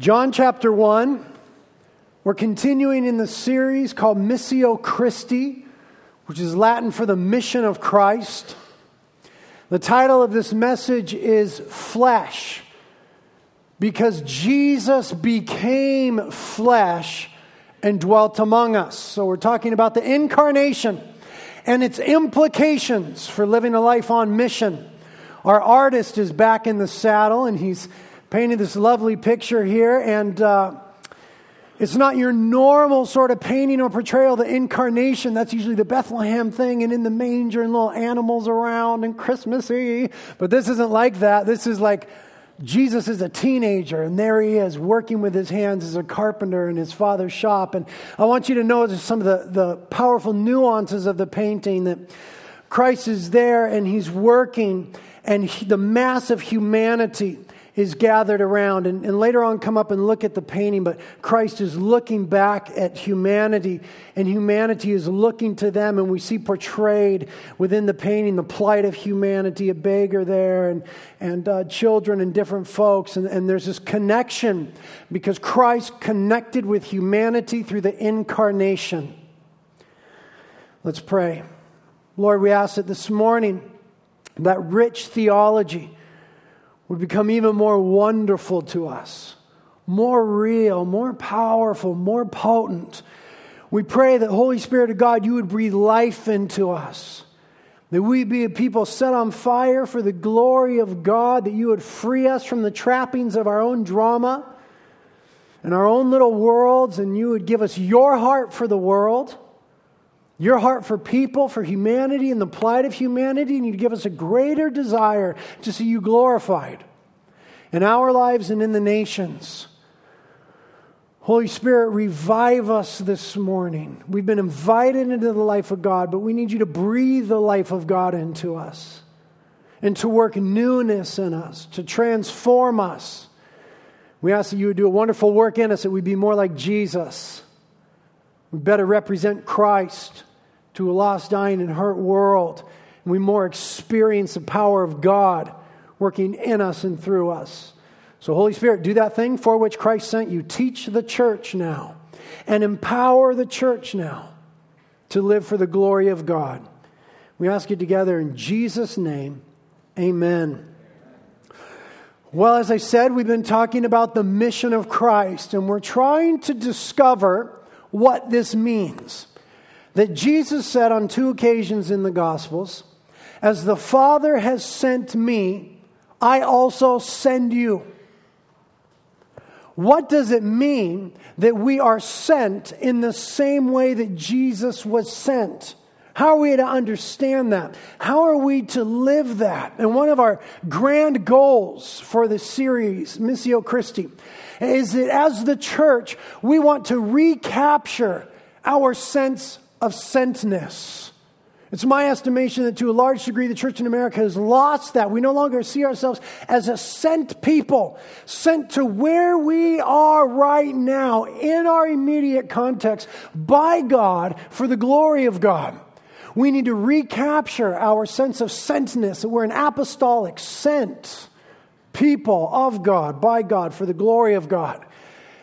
John chapter 1. We're continuing in the series called Missio Christi, which is Latin for the mission of Christ. The title of this message is Flesh, because Jesus became flesh and dwelt among us. So we're talking about the incarnation and its implications for living a life on mission. Our artist is back in the saddle and he's painted this lovely picture here, and uh, it's not your normal sort of painting or portrayal the incarnation. That's usually the Bethlehem thing, and in the manger, and little animals around, and Christmassy. But this isn't like that. This is like Jesus is a teenager, and there he is working with his hands as a carpenter in his father's shop. And I want you to notice some of the, the powerful nuances of the painting that Christ is there and he's working, and he, the mass of humanity is gathered around. And, and, later on, come up and look at the painting. But Christ is looking back at humanity, and humanity is looking to them. And we see portrayed within the painting the plight of humanity a beggar there, and, and uh, children and different folks. And, and there's this connection because Christ connected with humanity through the incarnation. Let's pray. Lord, we ask that this morning, that rich theology, would become even more wonderful to us, more real, more powerful, more potent. We pray that, Holy Spirit of God, you would breathe life into us. That we be a people set on fire for the glory of God, that you would free us from the trappings of our own drama and our own little worlds, and you would give us your heart for the world, your heart for people, for humanity, and the plight of humanity, and you'd give us a greater desire to see you glorified in our lives and in the nations. Holy Spirit, revive us this morning. We've been invited into the life of God, but we need you to breathe the life of God into us and to work newness in us, to transform us. We ask that you would do a wonderful work in us, that we'd be more like Jesus. We better represent Christ to a lost, dying, and hurt world. And we more experience the power of God working in us and through us. So, Holy Spirit, do that thing for which Christ sent you. Teach the church now and empower the church now to live for the glory of God. We ask you together in Jesus' name. Amen. Well, as I said, we've been talking about the mission of Christ, and we're trying to discover what this means. That Jesus said on two occasions in the Gospels, As the Father has sent me, I also send you. What does it mean that we are sent in the same way that Jesus was sent? How are we to understand that? How are we to live that? And one of our grand goals for the series, Missio Christi, is that as the church, we want to recapture our sense of sentness. It's my estimation that to a large degree the church in America has lost that. We no longer see ourselves as a sent people, sent to where we are right now in our immediate context by God for the glory of God. We need to recapture our sense of sentness, that we're an apostolic, sent people of God, by God, for the glory of God.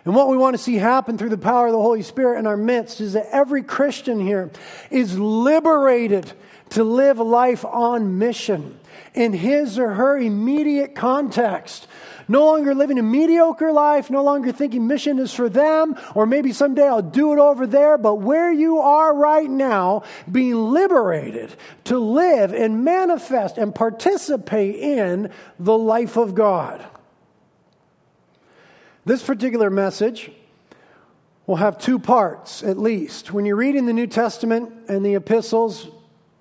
And what we want to see happen through the power of the Holy Spirit in our midst is that every Christian here is liberated to live life on mission in his or her immediate context. No longer living a mediocre life, no longer thinking mission is for them, or maybe someday I'll do it over there, but where you are right now, being liberated to live and manifest and participate in the life of God. This particular message will have two parts at least. When you read in the New Testament and the epistles,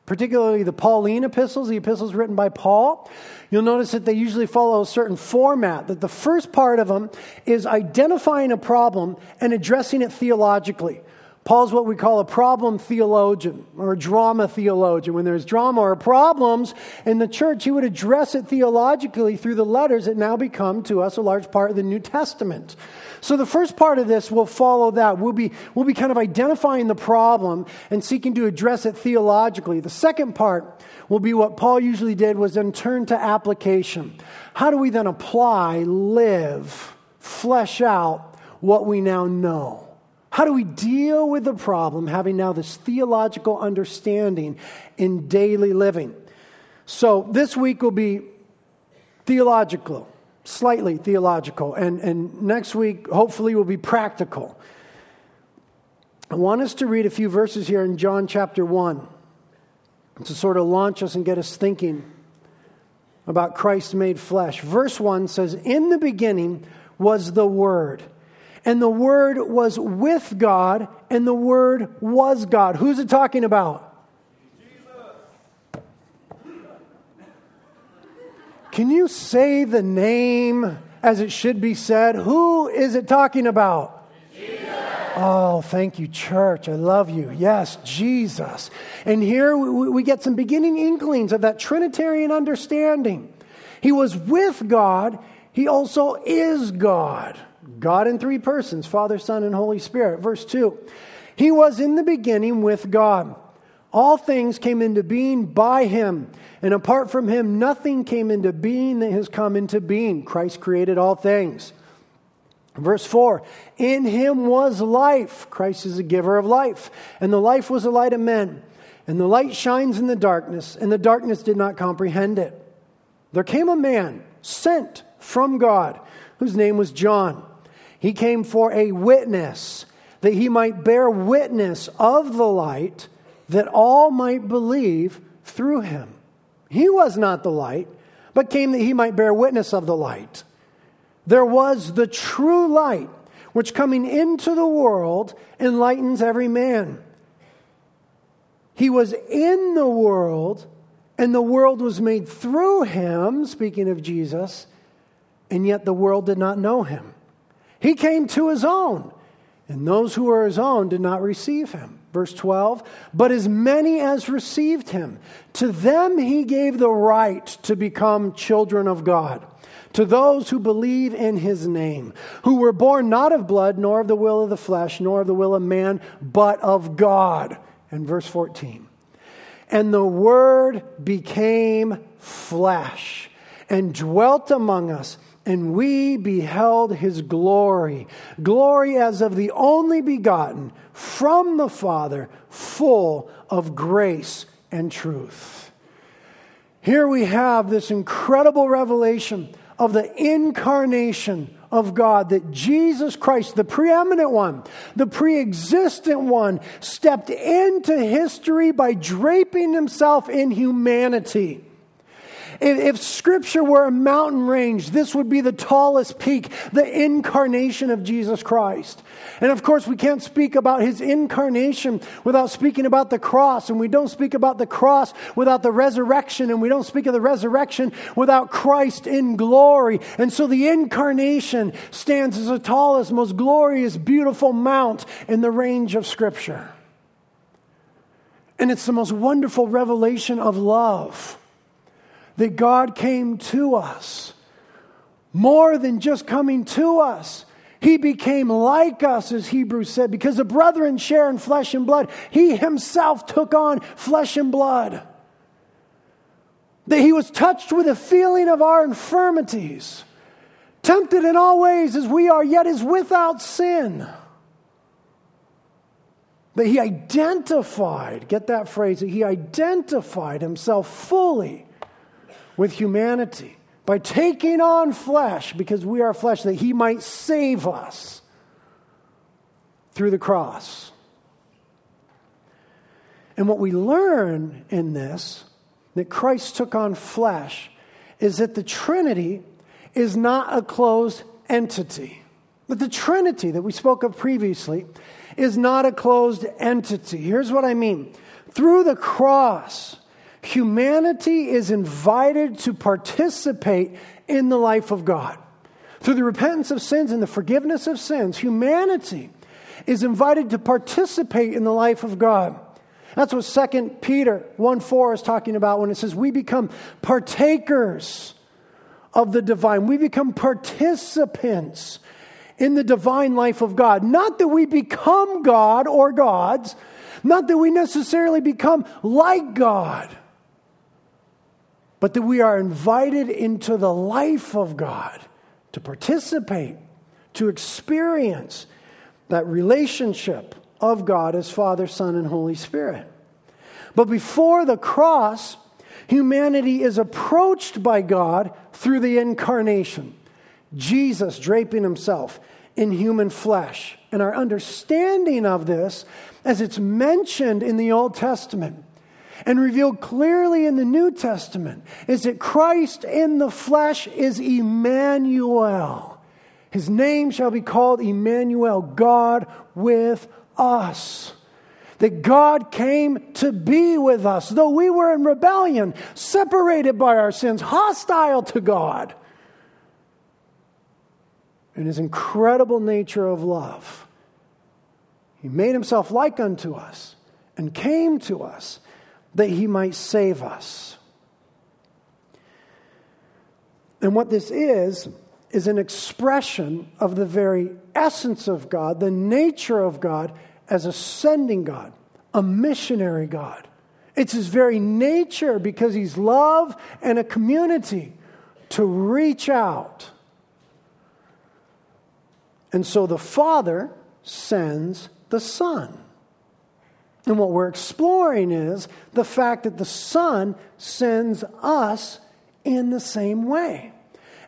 particularly the Pauline epistles, the epistles written by Paul, you'll notice that they usually follow a certain format. That the first part of them is identifying a problem and addressing it theologically. Paul's what we call a problem theologian or a drama theologian. When there's drama or problems in the church, he would address it theologically through the letters that now become to us a large part of the New Testament. So the first part of this will follow that. We'll be, we'll be kind of identifying the problem and seeking to address it theologically. The second part will be what Paul usually did was then turn to application. How do we then apply, live, flesh out what we now know? How do we deal with the problem having now this theological understanding in daily living? So this week will be theological, slightly theological, and, and next week hopefully will be practical. I want us to read a few verses here in John chapter 1 to sort of launch us and get us thinking about Christ made flesh. Verse 1 says, In the beginning was the Word, and the Word was with God, and the Word was God. Who's it talking about? Jesus. Can you say the name as it should be said? Who is it talking about? Jesus. Oh, thank you, church. I love you. Yes, Jesus. And here we get some beginning inklings of that Trinitarian understanding. He was with God, He also is God. God in three persons Father, Son, and Holy Spirit. Verse 2 He was in the beginning with God. All things came into being by him, and apart from him, nothing came into being that has come into being. Christ created all things. Verse 4 In him was life. Christ is the giver of life. And the life was the light of men. And the light shines in the darkness, and the darkness did not comprehend it. There came a man sent from God, whose name was John. He came for a witness, that he might bear witness of the light that all might believe through him. He was not the light, but came that he might bear witness of the light. There was the true light, which coming into the world enlightens every man. He was in the world, and the world was made through him, speaking of Jesus, and yet the world did not know him. He came to his own, and those who were his own did not receive him. Verse 12, but as many as received him, to them he gave the right to become children of God, to those who believe in his name, who were born not of blood, nor of the will of the flesh, nor of the will of man, but of God. And verse 14, and the word became flesh and dwelt among us and we beheld his glory, glory as of the only begotten from the Father, full of grace and truth. Here we have this incredible revelation of the incarnation of God that Jesus Christ, the preeminent one, the pre existent one, stepped into history by draping himself in humanity. If, Scripture were a mountain range, this would be the tallest peak, the incarnation of Jesus Christ. And of course, we can't speak about his incarnation without speaking about the cross. And we don't speak about the cross without the resurrection. And we don't speak of the resurrection without Christ in glory. And so the incarnation stands as the tallest, most glorious, beautiful mount in the range of Scripture. And it's the most wonderful revelation of love that God came to us. More than just coming to us, He became like us, as Hebrews said, because the brethren share in flesh and blood. He Himself took on flesh and blood. That He was touched with a feeling of our infirmities, tempted in all ways as we are, yet is without sin that he identified, get that phrase, that he identified himself fully with humanity by taking on flesh because we are flesh, that he might save us through the cross. And what we learn in this, that Christ took on flesh, is that the Trinity is not a closed entity. That the Trinity that we spoke of previously is not a closed entity. Here's what I mean through the cross, humanity is invited to participate in the life of God. Through the repentance of sins and the forgiveness of sins, humanity is invited to participate in the life of God. That's what 2 Peter 1 4 is talking about when it says we become partakers of the divine. We become participants in the divine life of God. Not that we become God or gods, not that we necessarily become like God but that we are invited into the life of God to participate, to experience that relationship of God as Father, Son, and Holy Spirit. But before the cross, humanity is approached by God through the incarnation. Jesus draping himself in human flesh. And our understanding of this, as it's mentioned in the Old Testament and revealed clearly in the New Testament, is that Christ in the flesh is Emmanuel. His name shall be called Emmanuel, God with us. That God came to be with us, though we were in rebellion, separated by our sins, hostile to God. In his incredible nature of love, he made himself like unto us and came to us that he might save us. And what this is, is an expression of the very essence of God, the nature of God as a sending God, a missionary God. It's his very nature because he's love and a community to reach out. And so the Father sends the Son. And what we're exploring is the fact that the Son sends us in the same way.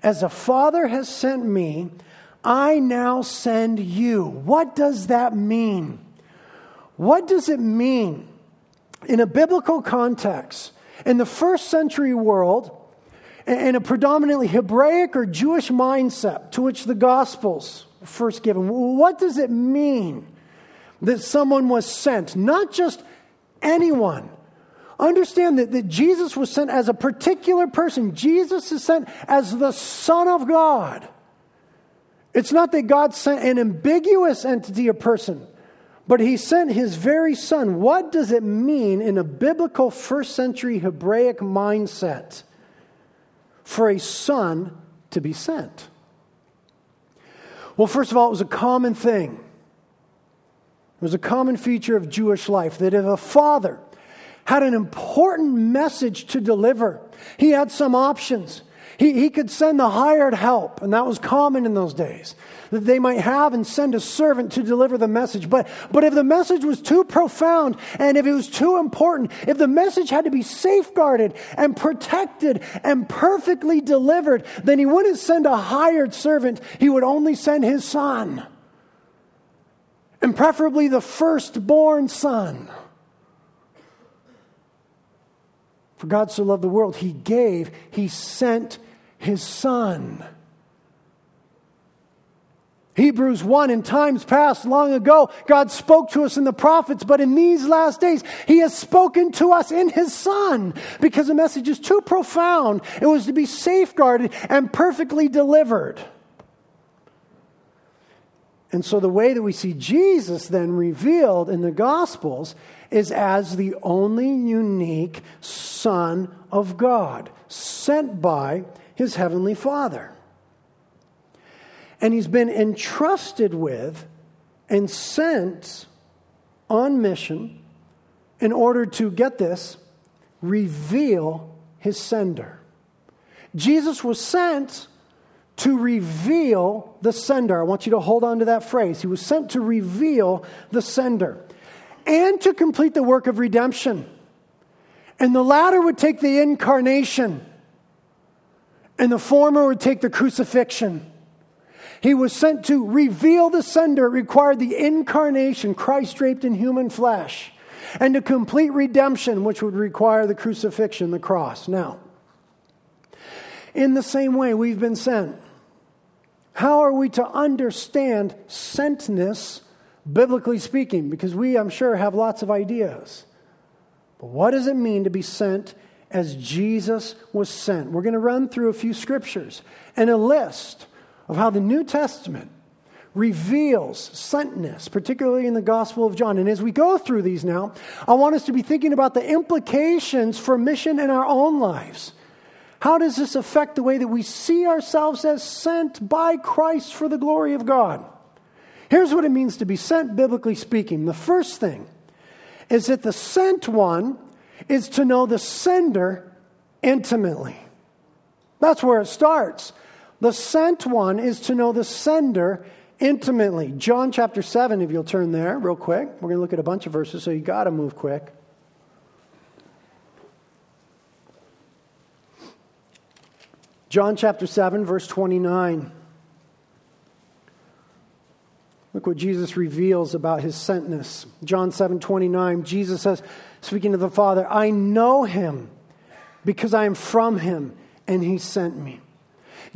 As the Father has sent me, I now send you. What does that mean? What does it mean in a biblical context? In the first century world, in a predominantly Hebraic or Jewish mindset to which the Gospels were first given, what does it mean that someone was sent? Not just anyone. Understand that, that Jesus was sent as a particular person. Jesus is sent as the Son of God. It's not that God sent an ambiguous entity or person but he sent his very son. What does it mean in a biblical first century Hebraic mindset for a son to be sent? Well, first of all, it was a common thing. It was a common feature of Jewish life that if a father had an important message to deliver, he had some options. He, he could send the hired help, and that was common in those days, that they might have and send a servant to deliver the message. But, but if the message was too profound and if it was too important, if the message had to be safeguarded and protected and perfectly delivered, then he wouldn't send a hired servant, he would only send his son. And preferably the firstborn son. For God so loved the world, he gave, he sent his son. Hebrews 1 in times past, long ago, God spoke to us in the prophets, but in these last days, He has spoken to us in His Son because the message is too profound. It was to be safeguarded and perfectly delivered. And so, the way that we see Jesus then revealed in the Gospels is as the only unique Son of God, sent by his heavenly Father. And he's been entrusted with and sent on mission in order to get this, reveal his sender. Jesus was sent to reveal the sender. I want you to hold on to that phrase. He was sent to reveal the sender and to complete the work of redemption. And the latter would take the incarnation and the former would take the crucifixion. He was sent to reveal the sender. It required the incarnation, Christ draped in human flesh, and to complete redemption, which would require the crucifixion, the cross. Now, in the same way, we've been sent. How are we to understand sentness, biblically speaking? Because we, I'm sure, have lots of ideas. But what does it mean to be sent as Jesus was sent. We're going to run through a few scriptures and a list of how the New Testament reveals sentness, particularly in the Gospel of John. And as we go through these now, I want us to be thinking about the implications for mission in our own lives. How does this affect the way that we see ourselves as sent by Christ for the glory of God? Here's what it means to be sent, biblically speaking. The first thing is that the sent one is to know the sender intimately. That's where it starts. The sent one is to know the sender intimately. John chapter 7, if you'll turn there real quick. We're going to look at a bunch of verses, so you got to move quick. John chapter 7, verse 29. Look what Jesus reveals about his sentness. John 7 29, Jesus says, speaking to the Father, I know him because I am from him and he sent me.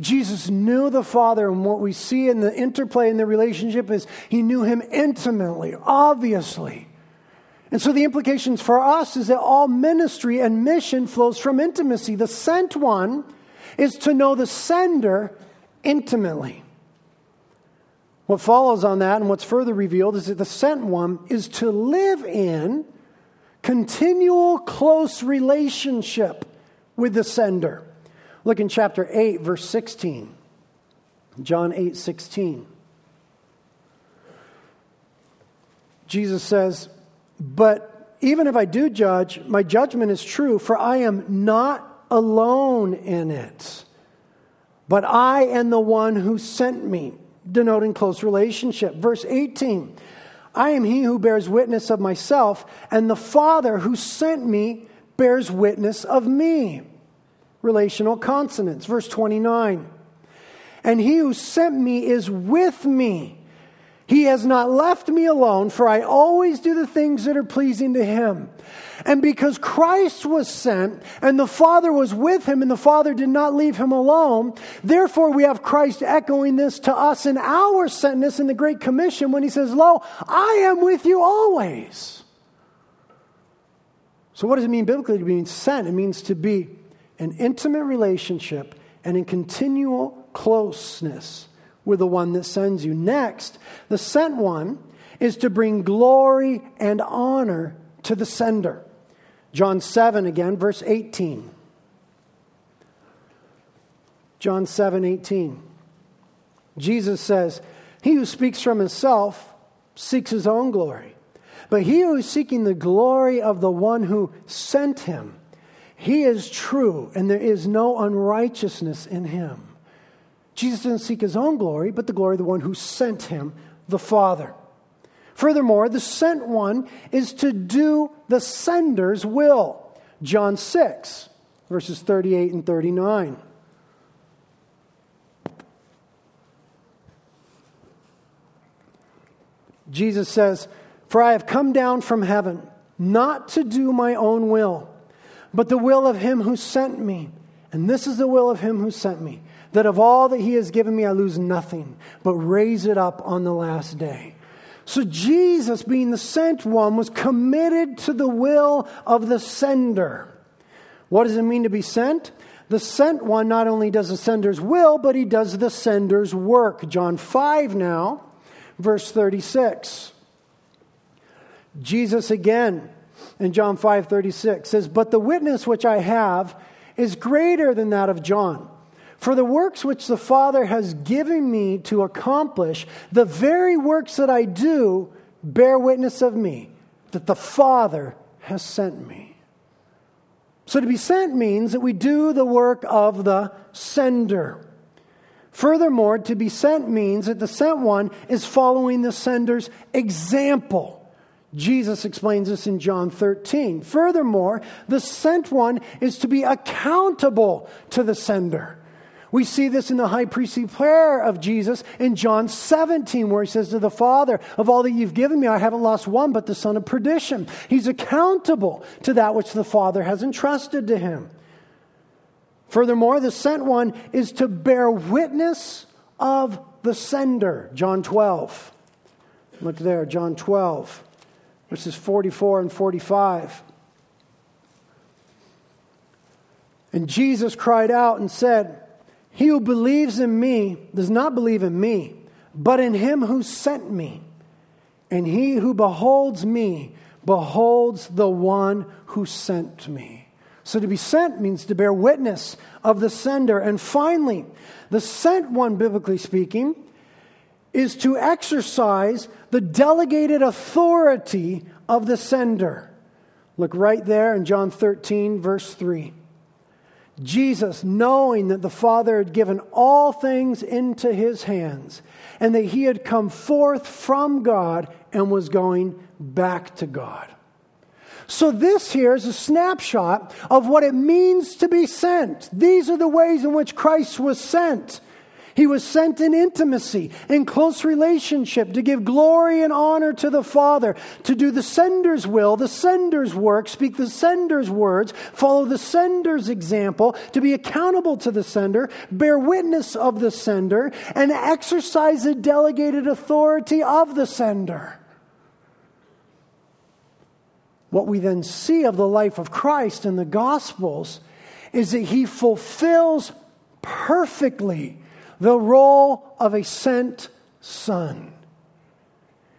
Jesus knew the Father, and what we see in the interplay in the relationship is he knew him intimately, obviously. And so the implications for us is that all ministry and mission flows from intimacy. The sent one is to know the sender intimately. What follows on that and what's further revealed is that the sent one is to live in continual close relationship with the sender. Look in chapter 8, verse 16. John 8, 16. Jesus says, But even if I do judge, my judgment is true, for I am not alone in it, but I and the one who sent me, denoting close relationship. Verse 18 I am he who bears witness of myself, and the Father who sent me bears witness of me relational consonants. Verse 29 And he who sent me is with me. He has not left me alone, for I always do the things that are pleasing to him. And because Christ was sent, and the Father was with him, and the Father did not leave him alone, therefore we have Christ echoing this to us in our sentness in the Great Commission when he says, Lo, I am with you always. So, what does it mean biblically to be sent? It means to be an intimate relationship and in continual closeness with the one that sends you. Next, the sent one is to bring glory and honor to the sender. John 7 again, verse 18. John 7 18. Jesus says, He who speaks from himself seeks his own glory. But he who is seeking the glory of the one who sent him, he is true, and there is no unrighteousness in him. Jesus didn't seek his own glory, but the glory of the one who sent him, the Father. Furthermore, the sent one is to do the sender's will. John 6, verses 38 and 39. Jesus says, For I have come down from heaven not to do my own will but the will of him who sent me. And this is the will of him who sent me that of all that he has given me, I lose nothing, but raise it up on the last day. So Jesus, being the sent one, was committed to the will of the sender. What does it mean to be sent? The sent one not only does the sender's will, but he does the sender's work. John 5 now, verse 36. Jesus again in John 5 36 says, But the witness which I have is greater than that of John. For the works which the Father has given me to accomplish, the very works that I do bear witness of me, that the Father has sent me. So to be sent means that we do the work of the sender. Furthermore, to be sent means that the sent one is following the sender's example. Jesus explains this in John 13. Furthermore, the sent one is to be accountable to the sender. We see this in the high priestly prayer of Jesus in John 17, where he says to the Father, Of all that you've given me, I haven't lost one but the son of perdition. He's accountable to that which the Father has entrusted to him. Furthermore, the sent one is to bear witness of the sender. John 12. Look there, John 12 verses 44 and 45. And Jesus cried out and said, He who believes in me does not believe in me, but in him who sent me. And he who beholds me beholds the one who sent me. So to be sent means to bear witness of the sender. And finally, the sent one, biblically speaking, is to exercise the delegated authority of the sender. Look right there in John 13, verse 3. Jesus, knowing that the Father had given all things into his hands, and that he had come forth from God and was going back to God. So, this here is a snapshot of what it means to be sent. These are the ways in which Christ was sent. He was sent in intimacy, in close relationship, to give glory and honor to the Father, to do the sender's will, the sender's work, speak the sender's words, follow the sender's example, to be accountable to the sender, bear witness of the sender, and exercise the delegated authority of the sender. What we then see of the life of Christ in the Gospels is that he fulfills perfectly the role of a sent son.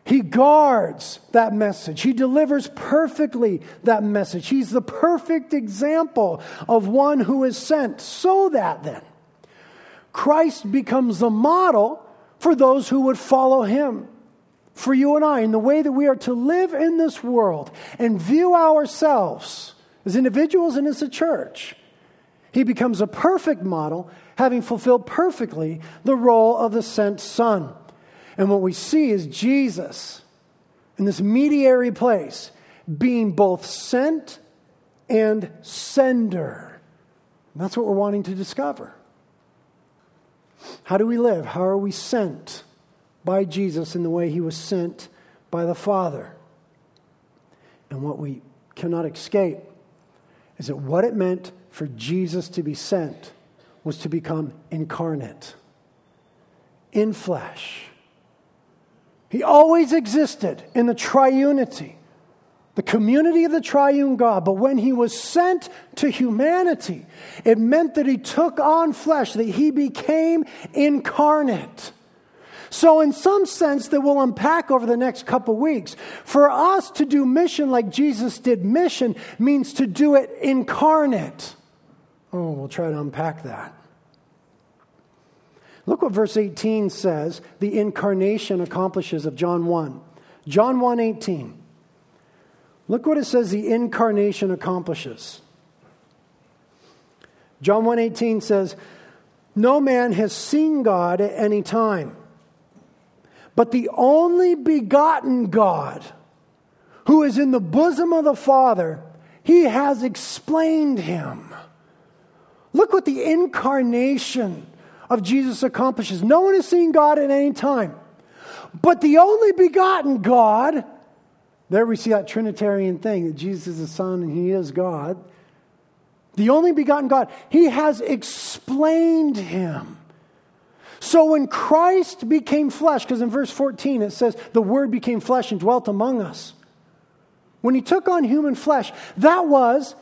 He guards that message. He delivers perfectly that message. He's the perfect example of one who is sent. So that then, Christ becomes the model for those who would follow him for you and I in the way that we are to live in this world and view ourselves as individuals and as a church. He becomes a perfect model, having fulfilled perfectly the role of the sent Son. And what we see is Jesus in this mediary place being both sent and sender. And that's what we're wanting to discover. How do we live? How are we sent? by Jesus in the way he was sent by the Father. And what we cannot escape is that what it meant for Jesus to be sent was to become incarnate, in flesh. He always existed in the triunity, the community of the triune God. But when he was sent to humanity, it meant that he took on flesh, that he became incarnate. So, in some sense, that we'll unpack over the next couple weeks, for us to do mission like Jesus did mission means to do it incarnate. Oh, we'll try to unpack that. Look what verse 18 says the incarnation accomplishes of John 1. John 1 18. Look what it says the incarnation accomplishes. John 1:18 says, "No man has seen God at any time. But the only begotten God, who is in the bosom of the Father, he has explained him. Look what the incarnation of Jesus accomplishes. No one has seen God at any time. But the only begotten God, there we see that Trinitarian thing that Jesus is the Son and He is God. The only begotten God, He has explained Him. So when Christ became flesh, because in verse 14 it says, the Word became flesh and dwelt among us. When he took on human flesh, that was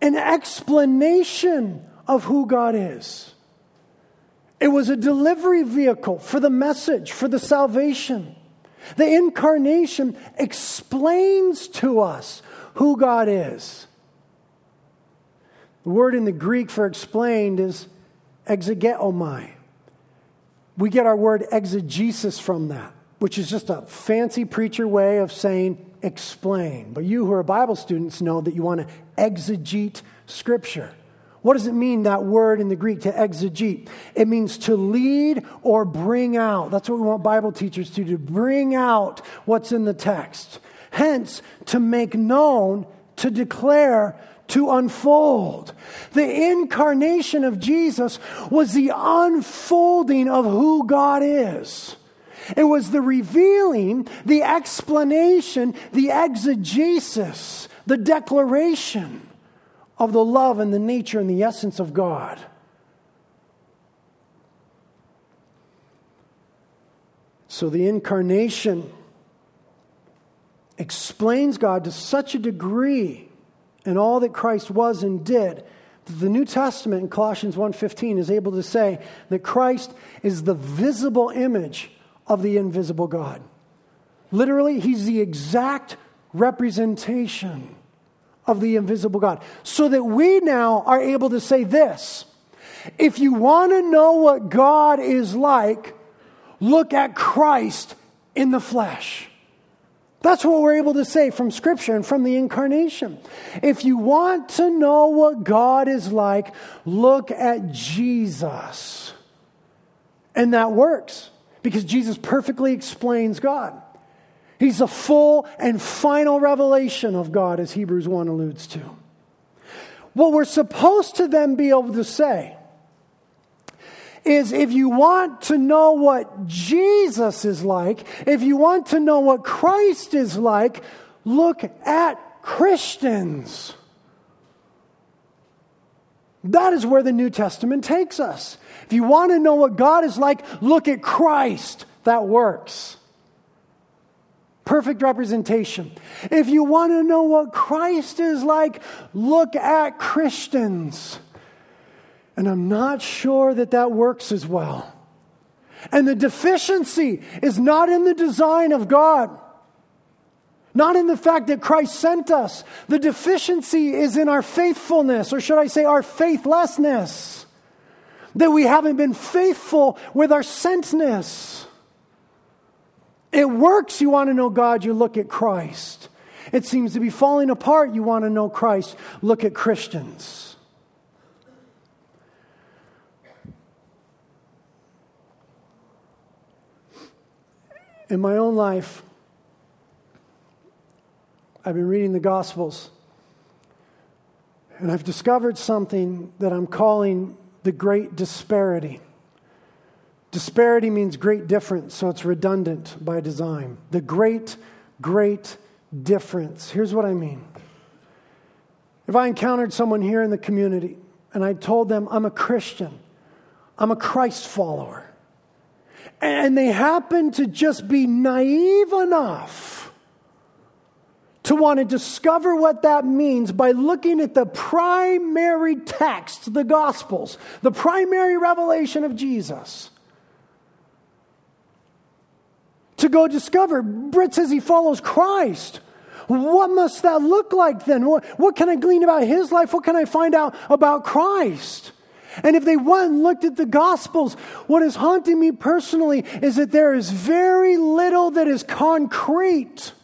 an explanation of who God is. It was a delivery vehicle for the message, for the salvation. The incarnation explains to us who God is. The word in the Greek for explained is exegeomai. We get our word exegesis from that, which is just a fancy preacher way of saying explain. But you who are Bible students know that you want to exegete Scripture. What does it mean, that word in the Greek, to exegete? It means to lead or bring out. That's what we want Bible teachers to do, to bring out what's in the text. Hence, to make known, to declare, to unfold. The incarnation of Jesus was the unfolding of who God is. It was the revealing, the explanation, the exegesis, the declaration of the love and the nature and the essence of God. So the incarnation explains God to such a degree and all that Christ was and did, the New Testament in Colossians 1:15 is able to say that Christ is the visible image of the invisible God. Literally, he's the exact representation of the invisible God. So that we now are able to say this. If you want to know what God is like, look at Christ in the flesh. That's what we're able to say from Scripture and from the incarnation. If you want to know what God is like, look at Jesus. And that works because Jesus perfectly explains God. He's the full and final revelation of God, as Hebrews 1 alludes to. What we're supposed to then be able to say is if you want to know what Jesus is like, if you want to know what Christ is like, look at Christians. That is where the New Testament takes us. If you want to know what God is like, look at Christ. That works. Perfect representation. If you want to know what Christ is like, look at Christians. And I'm not sure that that works as well. And the deficiency is not in the design of God, not in the fact that Christ sent us. The deficiency is in our faithfulness, or should I say, our faithlessness. That we haven't been faithful with our sentness. It works, you want to know God, you look at Christ. It seems to be falling apart, you want to know Christ, look at Christians. In my own life, I've been reading the Gospels, and I've discovered something that I'm calling the great disparity. Disparity means great difference, so it's redundant by design. The great, great difference. Here's what I mean. If I encountered someone here in the community and I told them I'm a Christian, I'm a Christ follower, and they happen to just be naive enough to want to discover what that means by looking at the primary text, the Gospels, the primary revelation of Jesus. To go discover, Britt says he follows Christ. What must that look like then? What, what can I glean about his life? What can I find out about Christ? And if they went and looked at the Gospels, what is haunting me personally is that there is very little that is concrete.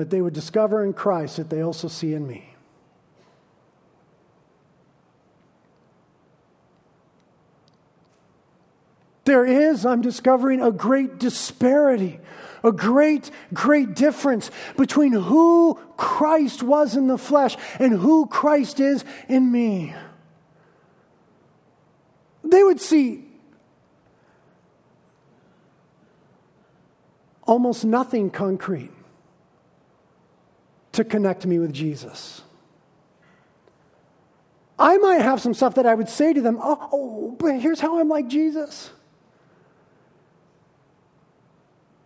That they would discover in Christ that they also see in me. There is, I'm discovering, a great disparity a great, great difference between who Christ was in the flesh and who Christ is in me. They would see almost nothing concrete to connect me with Jesus. I might have some stuff that I would say to them, oh, oh but here's how I'm like Jesus.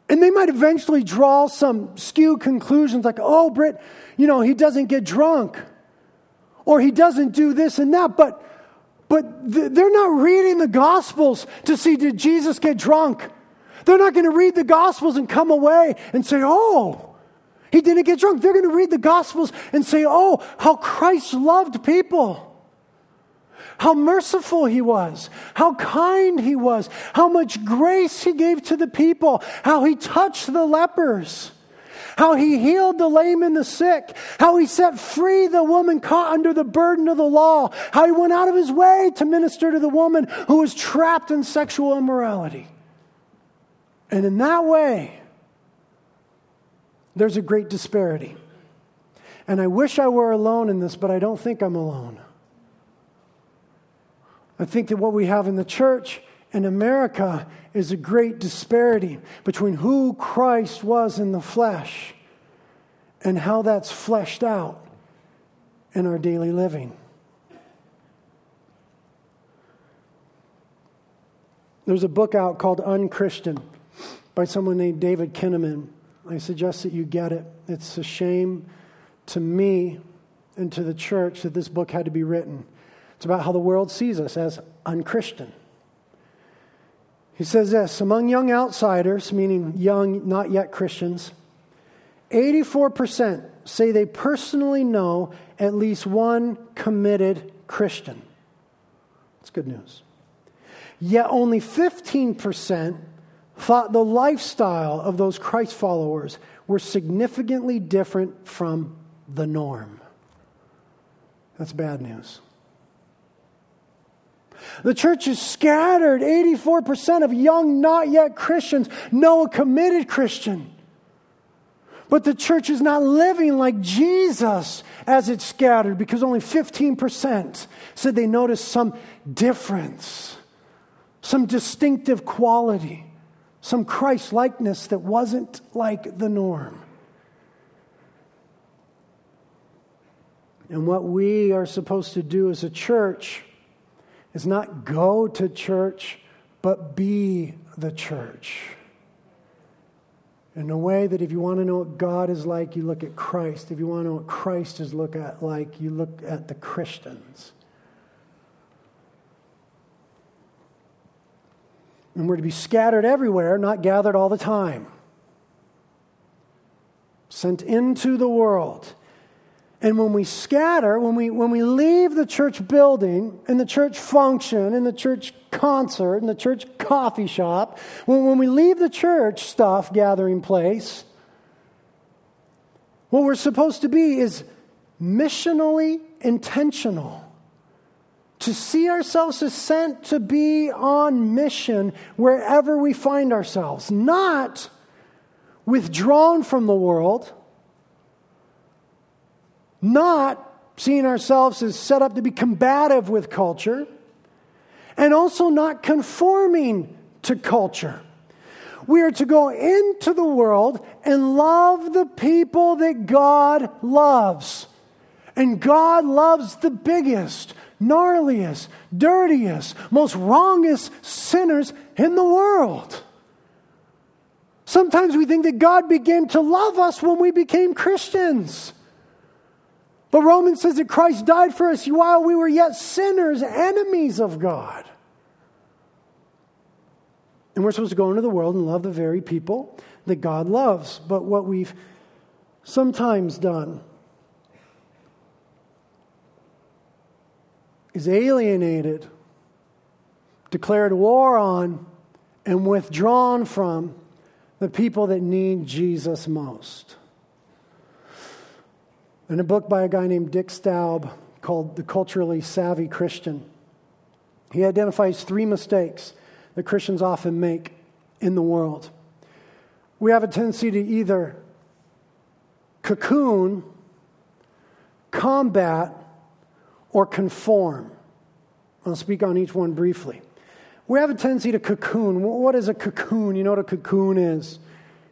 And they might eventually draw some skewed conclusions like, oh, Britt, you know, he doesn't get drunk. Or he doesn't do this and that. But, but they're not reading the Gospels to see, did Jesus get drunk? They're not going to read the Gospels and come away and say, oh, he didn't get drunk. They're going to read the Gospels and say, oh, how Christ loved people. How merciful he was, how kind he was, how much grace he gave to the people, how he touched the lepers, how he healed the lame and the sick, how he set free the woman caught under the burden of the law, how he went out of his way to minister to the woman who was trapped in sexual immorality. And in that way, there's a great disparity. And I wish I were alone in this, but I don't think I'm alone. I think that what we have in the church in America is a great disparity between who Christ was in the flesh and how that's fleshed out in our daily living. There's a book out called Unchristian by someone named David Kinnaman. I suggest that you get it. It's a shame to me and to the church that this book had to be written. It's about how the world sees us as unchristian. He says this among young outsiders, meaning young, not yet Christians, 84% say they personally know at least one committed Christian. That's good news. Yet only 15% thought the lifestyle of those Christ followers were significantly different from the norm. That's bad news. The church is scattered. 84% of young, not yet Christians know a committed Christian. But the church is not living like Jesus as it's scattered because only 15% said they noticed some difference, some distinctive quality, some Christ likeness that wasn't like the norm. And what we are supposed to do as a church is not go to church, but be the church. In a way that if you want to know what God is like, you look at Christ. If you want to know what Christ is look at like, you look at the Christians. And we're to be scattered everywhere, not gathered all the time. Sent into the world. And when we scatter, when we, when we leave the church building and the church function and the church concert and the church coffee shop, when, when we leave the church stuff gathering place, what we're supposed to be is missionally intentional. To see ourselves as sent to be on mission wherever we find ourselves, not withdrawn from the world not seeing ourselves as set up to be combative with culture, and also not conforming to culture. We are to go into the world and love the people that God loves. And God loves the biggest, gnarliest, dirtiest, most wrongest sinners in the world. Sometimes we think that God began to love us when we became Christians. But Romans says that Christ died for us while we were yet sinners, enemies of God. And we're supposed to go into the world and love the very people that God loves. But what we've sometimes done is alienated, declared war on, and withdrawn from the people that need Jesus most. In a book by a guy named Dick Staub called The Culturally Savvy Christian, he identifies three mistakes that Christians often make in the world. We have a tendency to either cocoon, combat, or conform. I'll speak on each one briefly. We have a tendency to cocoon. What is a cocoon? You know what a cocoon is?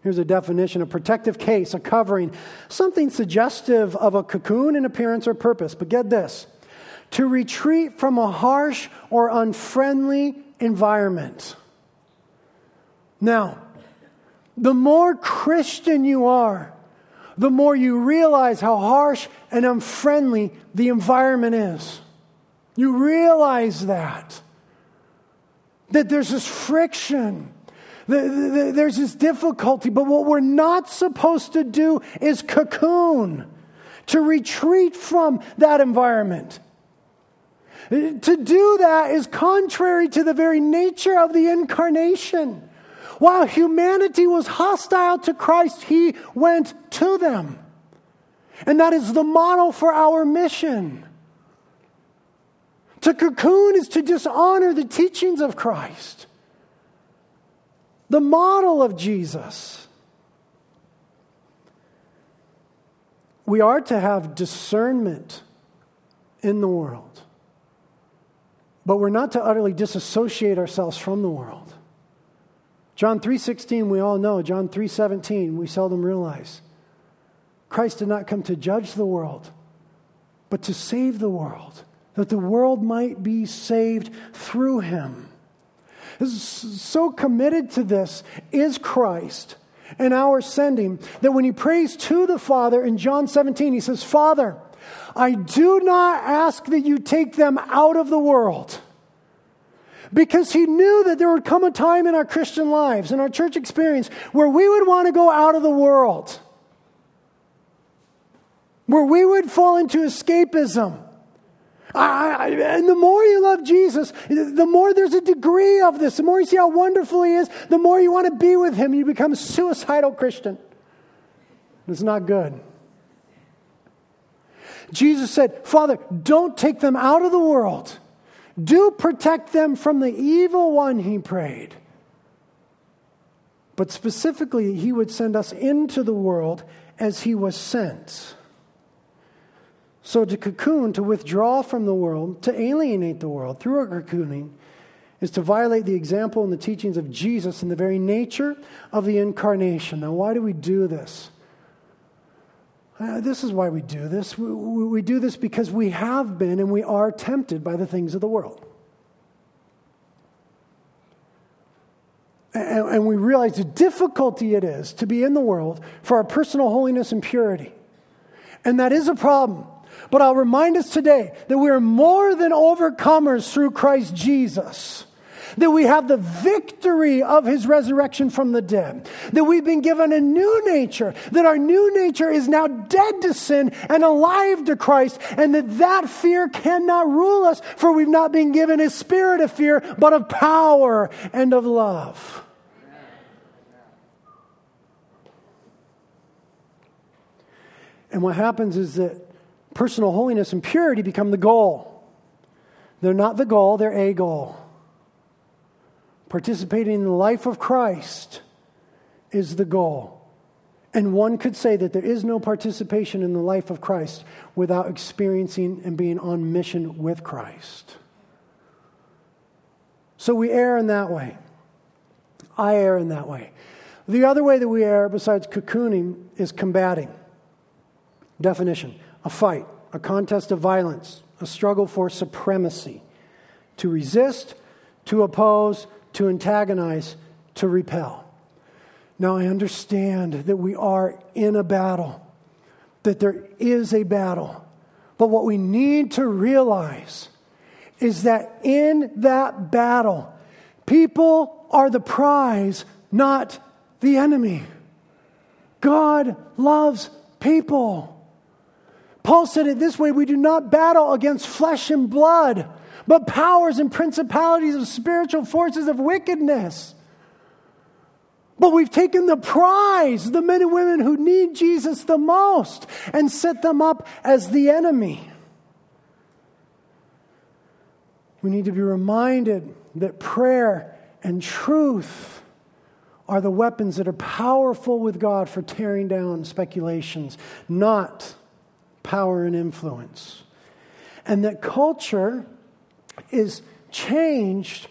Here's a definition a protective case, a covering, something suggestive of a cocoon in appearance or purpose. But get this to retreat from a harsh or unfriendly environment. Now, the more Christian you are, the more you realize how harsh and unfriendly the environment is. You realize that. That there's this friction there's this difficulty, but what we're not supposed to do is cocoon, to retreat from that environment. To do that is contrary to the very nature of the incarnation. While humanity was hostile to Christ, he went to them. And that is the model for our mission. To cocoon is to dishonor the teachings of Christ the model of Jesus. We are to have discernment in the world, but we're not to utterly disassociate ourselves from the world. John 3:16 we all know, John 3:17 we seldom realize. Christ did not come to judge the world, but to save the world, that the world might be saved through him so committed to this is Christ and our sending that when he prays to the Father in John 17, he says, Father, I do not ask that you take them out of the world. Because he knew that there would come a time in our Christian lives, in our church experience, where we would want to go out of the world, where we would fall into escapism I, I, and the more you love Jesus, the more there's a degree of this. The more you see how wonderful He is, the more you want to be with Him. You become a suicidal Christian. It's not good. Jesus said, Father, don't take them out of the world. Do protect them from the evil one, he prayed. But specifically, he would send us into the world as he was sent. So to cocoon, to withdraw from the world, to alienate the world through a cocooning, is to violate the example and the teachings of Jesus and the very nature of the incarnation. Now, why do we do this? Uh, this is why we do this. We, we do this because we have been and we are tempted by the things of the world. And, and we realize the difficulty it is to be in the world for our personal holiness and purity. And that is a problem. But I'll remind us today that we are more than overcomers through Christ Jesus. That we have the victory of his resurrection from the dead. That we've been given a new nature. That our new nature is now dead to sin and alive to Christ. And that that fear cannot rule us, for we've not been given a spirit of fear, but of power and of love. And what happens is that personal holiness and purity become the goal. They're not the goal, they're a goal. Participating in the life of Christ is the goal. And one could say that there is no participation in the life of Christ without experiencing and being on mission with Christ. So we err in that way. I err in that way. The other way that we err, besides cocooning, is combating. Definition a fight, a contest of violence, a struggle for supremacy, to resist, to oppose, to antagonize, to repel. Now, I understand that we are in a battle, that there is a battle. But what we need to realize is that in that battle, people are the prize, not the enemy. God loves people. Paul said it this way we do not battle against flesh and blood, but powers and principalities of spiritual forces of wickedness. But we've taken the prize, the men and women who need Jesus the most, and set them up as the enemy. We need to be reminded that prayer and truth are the weapons that are powerful with God for tearing down speculations, not power and influence. And that culture is changed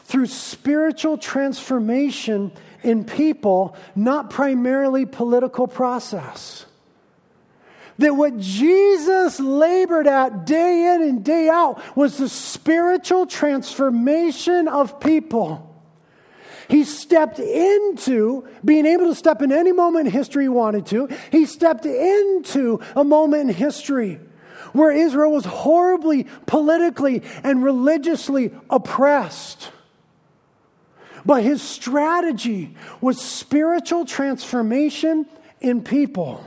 through spiritual transformation in people, not primarily political process. That what Jesus labored at day in and day out was the spiritual transformation of people. He stepped into being able to step in any moment in history he wanted to. He stepped into a moment in history where Israel was horribly politically and religiously oppressed. But his strategy was spiritual transformation in people.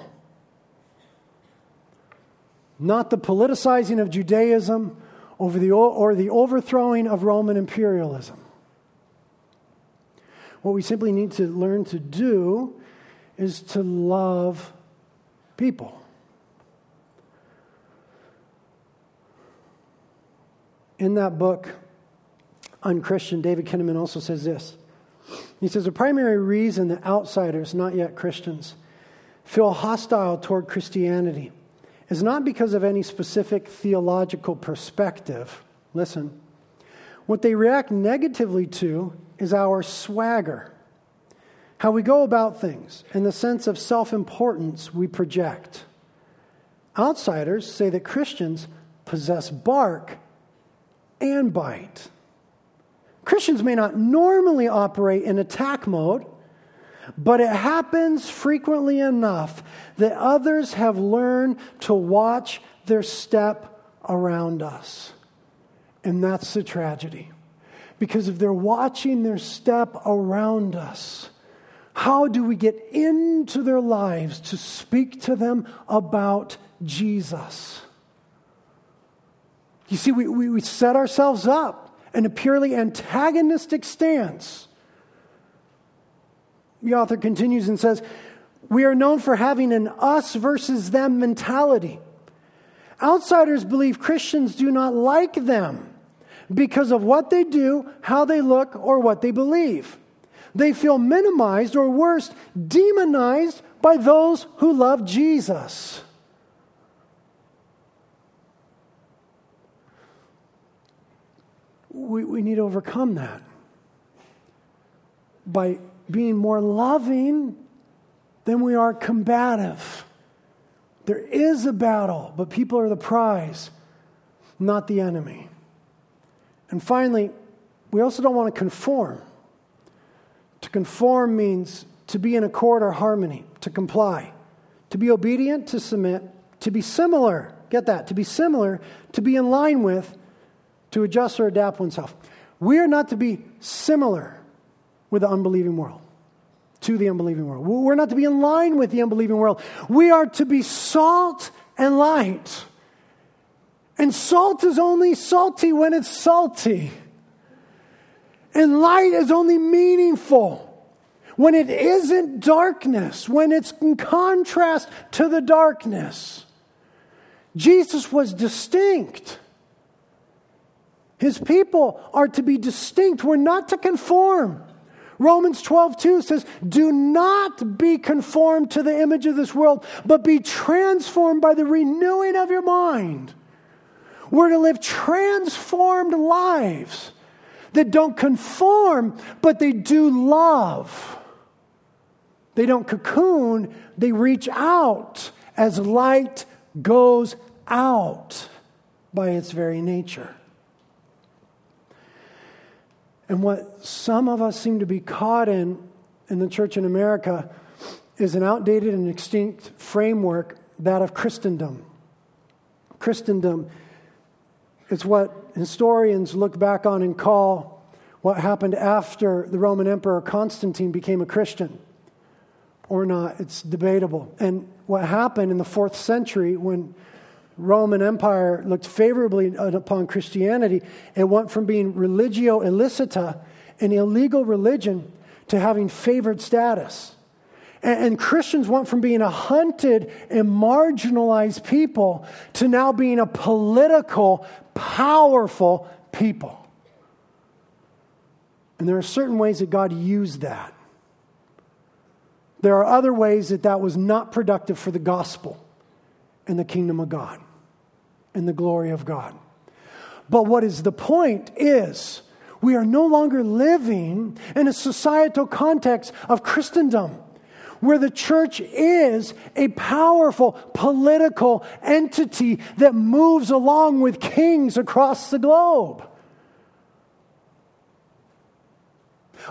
Not the politicizing of Judaism over the, or the overthrowing of Roman imperialism. What we simply need to learn to do is to love people. In that book, Unchristian, David Kinnaman also says this. He says the primary reason that outsiders, not yet Christians, feel hostile toward Christianity is not because of any specific theological perspective. Listen. What they react negatively to is our swagger, how we go about things, and the sense of self importance we project. Outsiders say that Christians possess bark and bite. Christians may not normally operate in attack mode, but it happens frequently enough that others have learned to watch their step around us. And that's the tragedy. Because if they're watching their step around us, how do we get into their lives to speak to them about Jesus? You see, we, we, we set ourselves up in a purely antagonistic stance. The author continues and says, We are known for having an us versus them mentality. Outsiders believe Christians do not like them because of what they do, how they look, or what they believe. They feel minimized or worse, demonized by those who love Jesus. We, we need to overcome that by being more loving than we are combative. There is a battle, but people are the prize, not the enemy. And finally, we also don't want to conform. To conform means to be in accord or harmony, to comply, to be obedient, to submit, to be similar. Get that? To be similar, to be in line with, to adjust or adapt oneself. We are not to be similar with the unbelieving world, to the unbelieving world. We're not to be in line with the unbelieving world. We are to be salt and light. And salt is only salty when it's salty. And light is only meaningful when it isn't darkness, when it's in contrast to the darkness. Jesus was distinct. His people are to be distinct. We're not to conform. Romans 12, 2 says, Do not be conformed to the image of this world, but be transformed by the renewing of your mind. We're to live transformed lives that don't conform, but they do love. They don't cocoon, they reach out as light goes out by its very nature. And what some of us seem to be caught in in the church in America is an outdated and extinct framework, that of Christendom. Christendom it's what historians look back on and call what happened after the Roman Emperor Constantine became a Christian or not. It's debatable. And what happened in the fourth century when Roman Empire looked favorably upon Christianity, it went from being religio illicita, an illegal religion, to having favored status. And, and Christians went from being a hunted and marginalized people to now being a political, powerful people. And there are certain ways that God used that. There are other ways that that was not productive for the gospel and the kingdom of God and the glory of God. But what is the point is we are no longer living in a societal context of Christendom where the church is a powerful political entity that moves along with kings across the globe.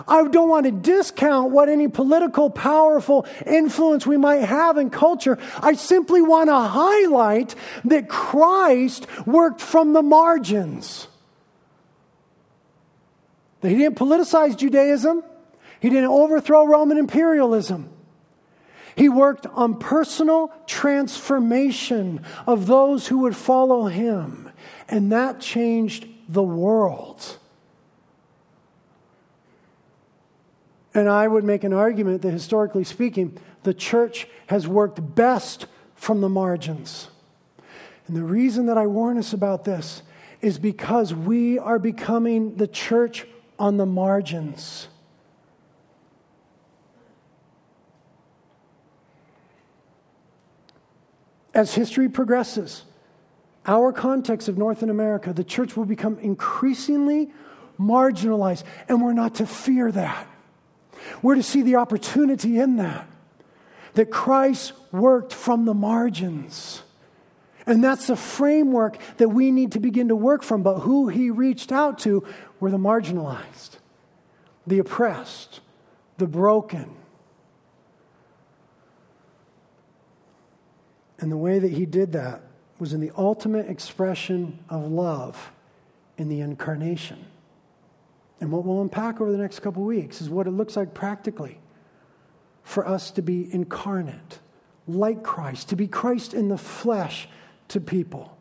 I don't want to discount what any political, powerful influence we might have in culture. I simply want to highlight that Christ worked from the margins. That he didn't politicize Judaism, he didn't overthrow Roman imperialism. He worked on personal transformation of those who would follow him, and that changed the world. And I would make an argument that historically speaking, the church has worked best from the margins. And the reason that I warn us about this is because we are becoming the church on the margins. As history progresses, our context of North America, the church will become increasingly marginalized, and we're not to fear that. We're to see the opportunity in that, that Christ worked from the margins. And that's the framework that we need to begin to work from. But who he reached out to were the marginalized, the oppressed, the broken, And the way that he did that was in the ultimate expression of love in the incarnation. And what we'll unpack over the next couple weeks is what it looks like practically for us to be incarnate, like Christ, to be Christ in the flesh to people.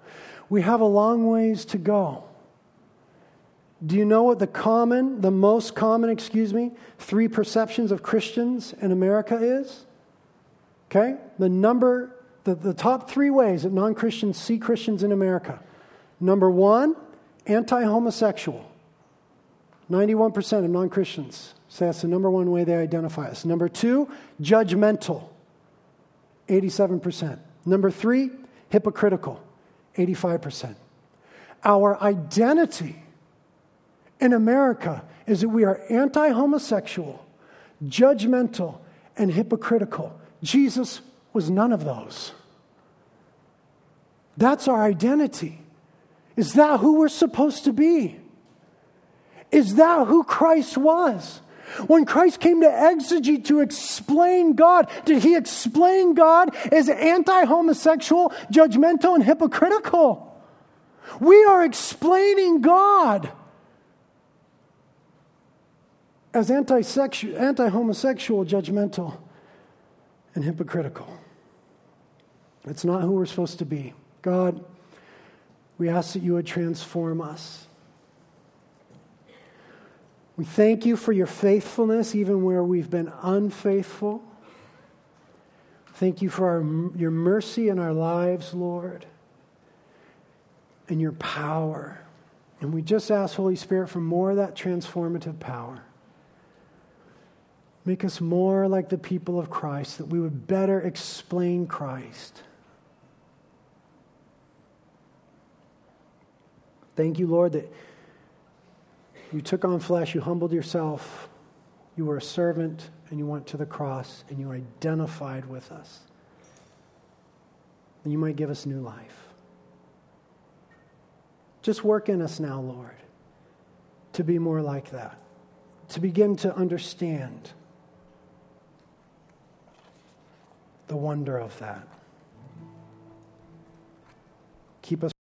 we have a long ways to go. Do you know what the common, the most common, excuse me, three perceptions of Christians in America is? Okay? The number, the, the top three ways that non Christians see Christians in America. Number one, anti homosexual. 91% of non Christians say that's the number one way they identify us. Number two, judgmental. 87%. Number three, hypocritical. 85%. Our identity in America is that we are anti homosexual, judgmental, and hypocritical. Jesus was none of those. That's our identity. Is that who we're supposed to be? Is that who Christ was? When Christ came to exegete to explain God, did he explain God as anti homosexual, judgmental, and hypocritical? We are explaining God as anti homosexual, judgmental, and hypocritical. It's not who we're supposed to be. God, we ask that you would transform us. We thank you for your faithfulness, even where we've been unfaithful. Thank you for our, your mercy in our lives, Lord, and your power. And we just ask, Holy Spirit, for more of that transformative power. Make us more like the people of Christ, that we would better explain Christ. Thank you, Lord, that you took on flesh, you humbled yourself, you were a servant, and you went to the cross, and you identified with us. And you might give us new life. Just work in us now, Lord, to be more like that, to begin to understand the wonder of that. Keep us.